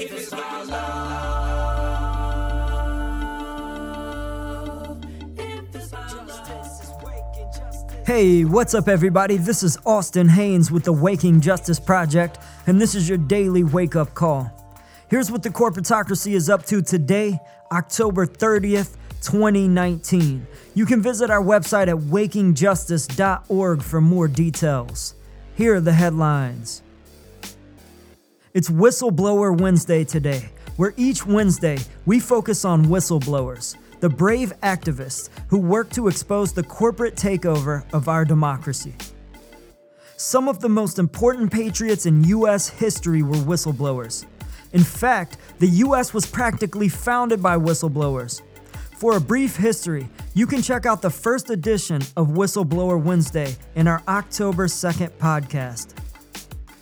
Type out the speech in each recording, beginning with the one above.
If it's love. Hey, what's up, everybody? This is Austin Haynes with the Waking Justice Project, and this is your daily wake up call. Here's what the corporatocracy is up to today, October 30th, 2019. You can visit our website at wakingjustice.org for more details. Here are the headlines. It's Whistleblower Wednesday today, where each Wednesday we focus on whistleblowers, the brave activists who work to expose the corporate takeover of our democracy. Some of the most important patriots in U.S. history were whistleblowers. In fact, the U.S. was practically founded by whistleblowers. For a brief history, you can check out the first edition of Whistleblower Wednesday in our October 2nd podcast.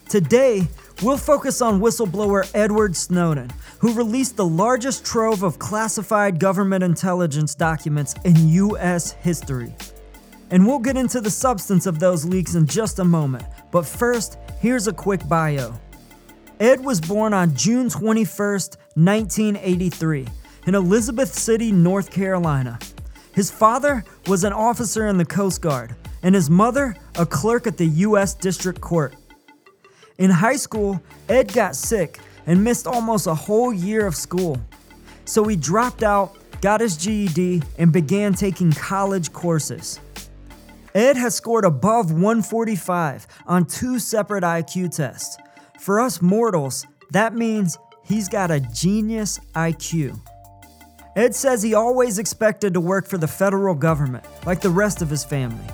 Today, we'll focus on whistleblower Edward Snowden, who released the largest trove of classified government intelligence documents in U.S. history. And we'll get into the substance of those leaks in just a moment, but first, here's a quick bio. Ed was born on June 21, 1983, in Elizabeth City, North Carolina. His father was an officer in the Coast Guard, and his mother, a clerk at the U.S. District Court. In high school, Ed got sick and missed almost a whole year of school. So he dropped out, got his GED, and began taking college courses. Ed has scored above 145 on two separate IQ tests. For us mortals, that means he's got a genius IQ. Ed says he always expected to work for the federal government, like the rest of his family.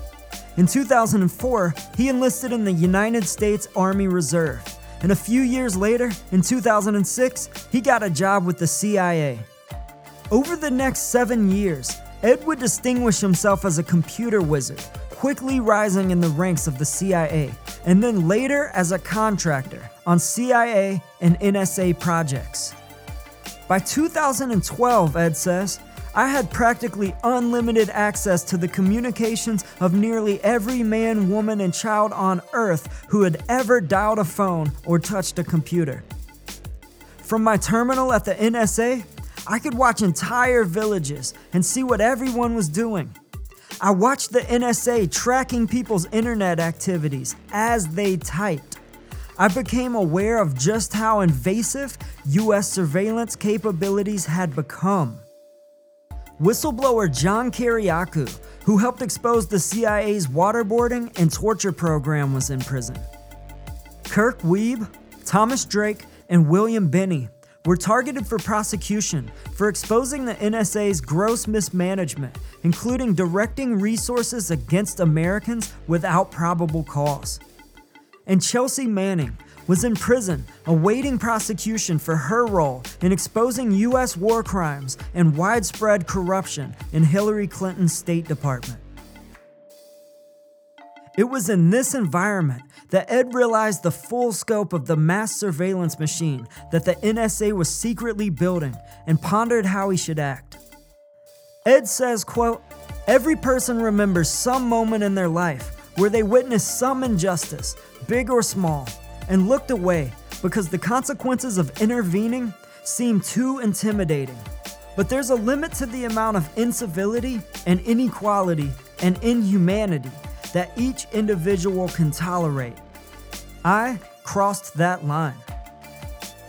In 2004, he enlisted in the United States Army Reserve, and a few years later, in 2006, he got a job with the CIA. Over the next seven years, Ed would distinguish himself as a computer wizard, quickly rising in the ranks of the CIA, and then later as a contractor on CIA and NSA projects. By 2012, Ed says, I had practically unlimited access to the communications of nearly every man, woman, and child on Earth who had ever dialed a phone or touched a computer. From my terminal at the NSA, I could watch entire villages and see what everyone was doing. I watched the NSA tracking people's internet activities as they typed. I became aware of just how invasive US surveillance capabilities had become. Whistleblower John Kiriakou, who helped expose the CIA's waterboarding and torture program, was in prison. Kirk Wiebe, Thomas Drake, and William Binney were targeted for prosecution for exposing the NSA's gross mismanagement, including directing resources against Americans without probable cause. And Chelsea Manning was in prison awaiting prosecution for her role in exposing U.S. war crimes and widespread corruption in Hillary Clinton's State Department. It was in this environment that Ed realized the full scope of the mass surveillance machine that the NSA was secretly building and pondered how he should act. Ed says, quote, Every person remembers some moment in their life where they witnessed some injustice, big or small, and looked away because the consequences of intervening seemed too intimidating. But there's a limit to the amount of incivility and inequality and inhumanity that each individual can tolerate. I crossed that line.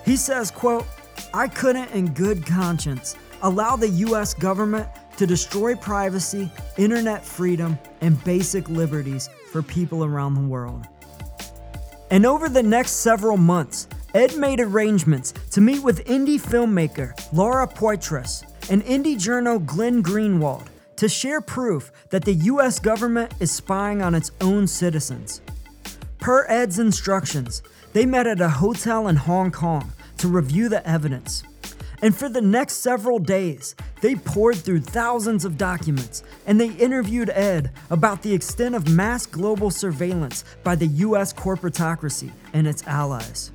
He says, quote, I couldn't in good conscience allow the US government to destroy privacy, internet freedom, and basic liberties for people around the world. And over the next several months, Ed made arrangements to meet with indie filmmaker Laura Poitras and indie journal Glenn Greenwald to share proof that the US government is spying on its own citizens. Per Ed's instructions, they met at a hotel in Hong Kong to review the evidence. And for the next several days, they poured through thousands of documents and they interviewed Ed about the extent of mass global surveillance by the US corporatocracy and its allies.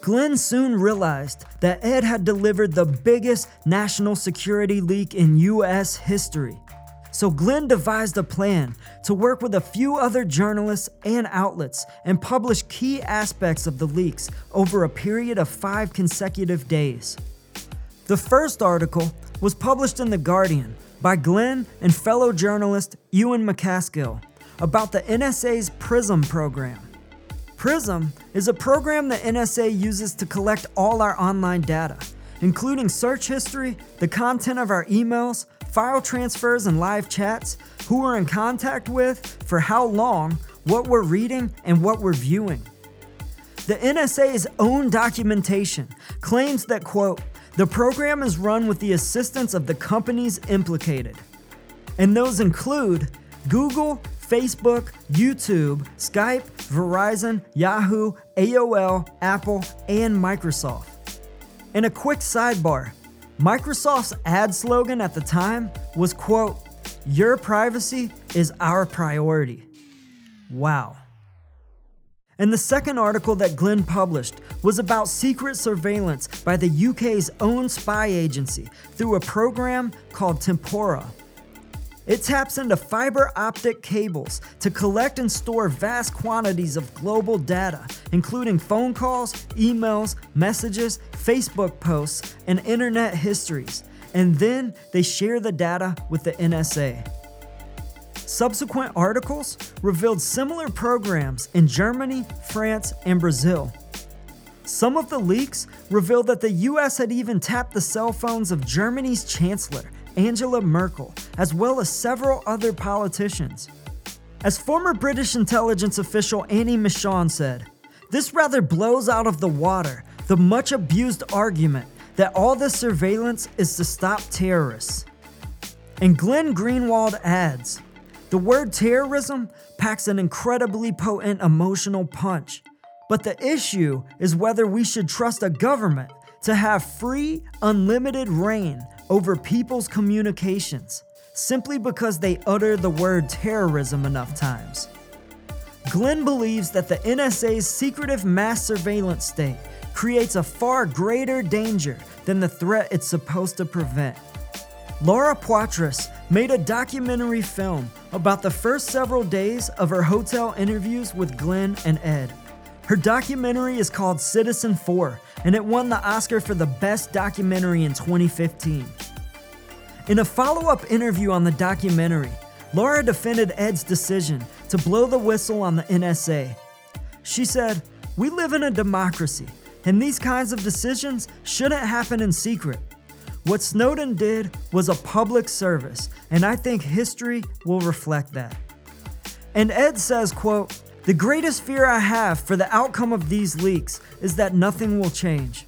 Glenn soon realized that Ed had delivered the biggest national security leak in US history. So Glenn devised a plan to work with a few other journalists and outlets and publish key aspects of the leaks over a period of five consecutive days. The first article was published in The Guardian by Glenn and fellow journalist Ewan MacAskill about the NSA's PRISM program. PRISM is a program the NSA uses to collect all our online data, including search history, the content of our emails, file transfers and live chats, who we're in contact with, for how long, what we're reading, and what we're viewing. The NSA's own documentation claims that, quote, the program is run with the assistance of the companies implicated. And those include Google, Facebook, YouTube, Skype, Verizon, Yahoo, AOL, Apple, and Microsoft. And a quick sidebar Microsoft's ad slogan at the time was quote, "Your privacy is our priority." Wow. And the second article that Glenn published was about secret surveillance by the UK's own spy agency through a program called Tempora. It taps into fiber optic cables to collect and store vast quantities of global data, including phone calls, emails, messages, Facebook posts, and internet histories. And then they share the data with the NSA. Subsequent articles revealed similar programs in Germany, France, and Brazil. Some of the leaks revealed that the US had even tapped the cell phones of Germany's Chancellor, Angela Merkel, as well as several other politicians. As former British intelligence official Annie Machon said, this rather blows out of the water the much abused argument that all this surveillance is to stop terrorists. And Glenn Greenwald adds, the word terrorism packs an incredibly potent emotional punch. But the issue is whether we should trust a government to have free, unlimited reign over people's communications simply because they utter the word terrorism enough times. Glenn believes that the NSA's secretive mass surveillance state creates a far greater danger than the threat it's supposed to prevent. Laura Poitras made a documentary film about the first several days of her hotel interviews with Glenn and Ed. Her documentary is called Citizen 4, and it won the Oscar for the Best Documentary in 2015. In a follow up interview on the documentary, Laura defended Ed's decision to blow the whistle on the NSA. She said, We live in a democracy, and these kinds of decisions shouldn't happen in secret. What Snowden did was a public service, and I think history will reflect that. And Ed says, quote, "The greatest fear I have for the outcome of these leaks is that nothing will change.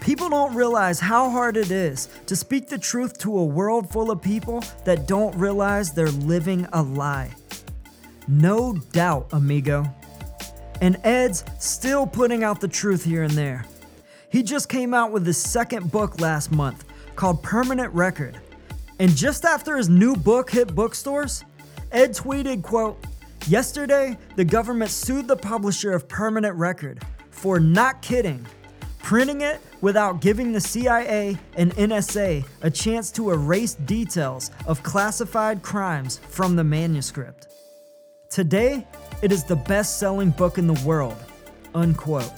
People don't realize how hard it is to speak the truth to a world full of people that don't realize they're living a lie. No doubt, amigo. And Ed's still putting out the truth here and there. He just came out with his second book last month called Permanent Record. And just after his new book hit bookstores, Ed tweeted, quote, Yesterday, the government sued the publisher of Permanent Record for not kidding, printing it without giving the CIA and NSA a chance to erase details of classified crimes from the manuscript. Today, it is the best selling book in the world. Unquote.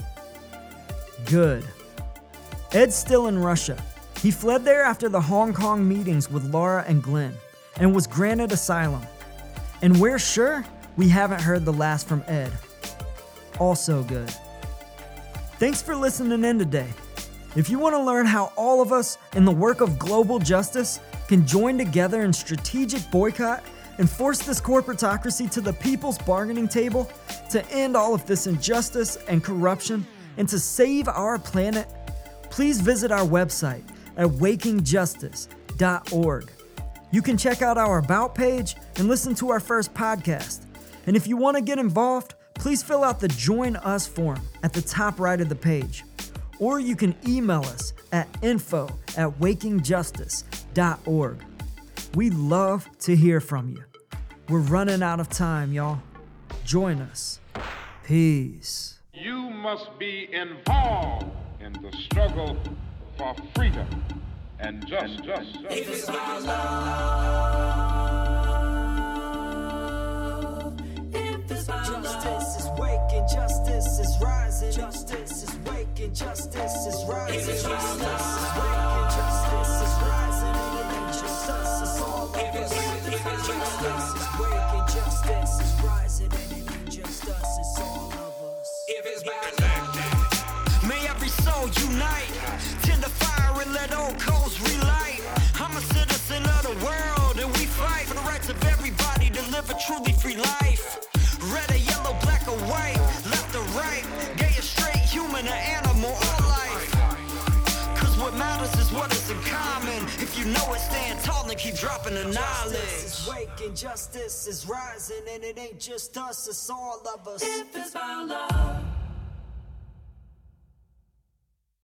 Good. Ed's still in Russia. He fled there after the Hong Kong meetings with Laura and Glenn and was granted asylum. And we're sure we haven't heard the last from Ed. Also good. Thanks for listening in today. If you want to learn how all of us in the work of global justice can join together in strategic boycott and force this corporatocracy to the people's bargaining table to end all of this injustice and corruption and to save our planet, please visit our website at wakingjustice.org. You can check out our About page and listen to our first podcast. And if you want to get involved, please fill out the Join Us form at the top right of the page. Or you can email us at info at wakingjustice.org. We love to hear from you. We're running out of time, y'all. Join us. Peace. You must be involved in the struggle for freedom and justice. And if it's my love. is justice is rising, justice is waking, justice is rising, justice is waking. you know it, stand tall and keep dropping the knowledge. Justice is waking, justice is rising, and it ain't just us, it's all of us. If it's my love.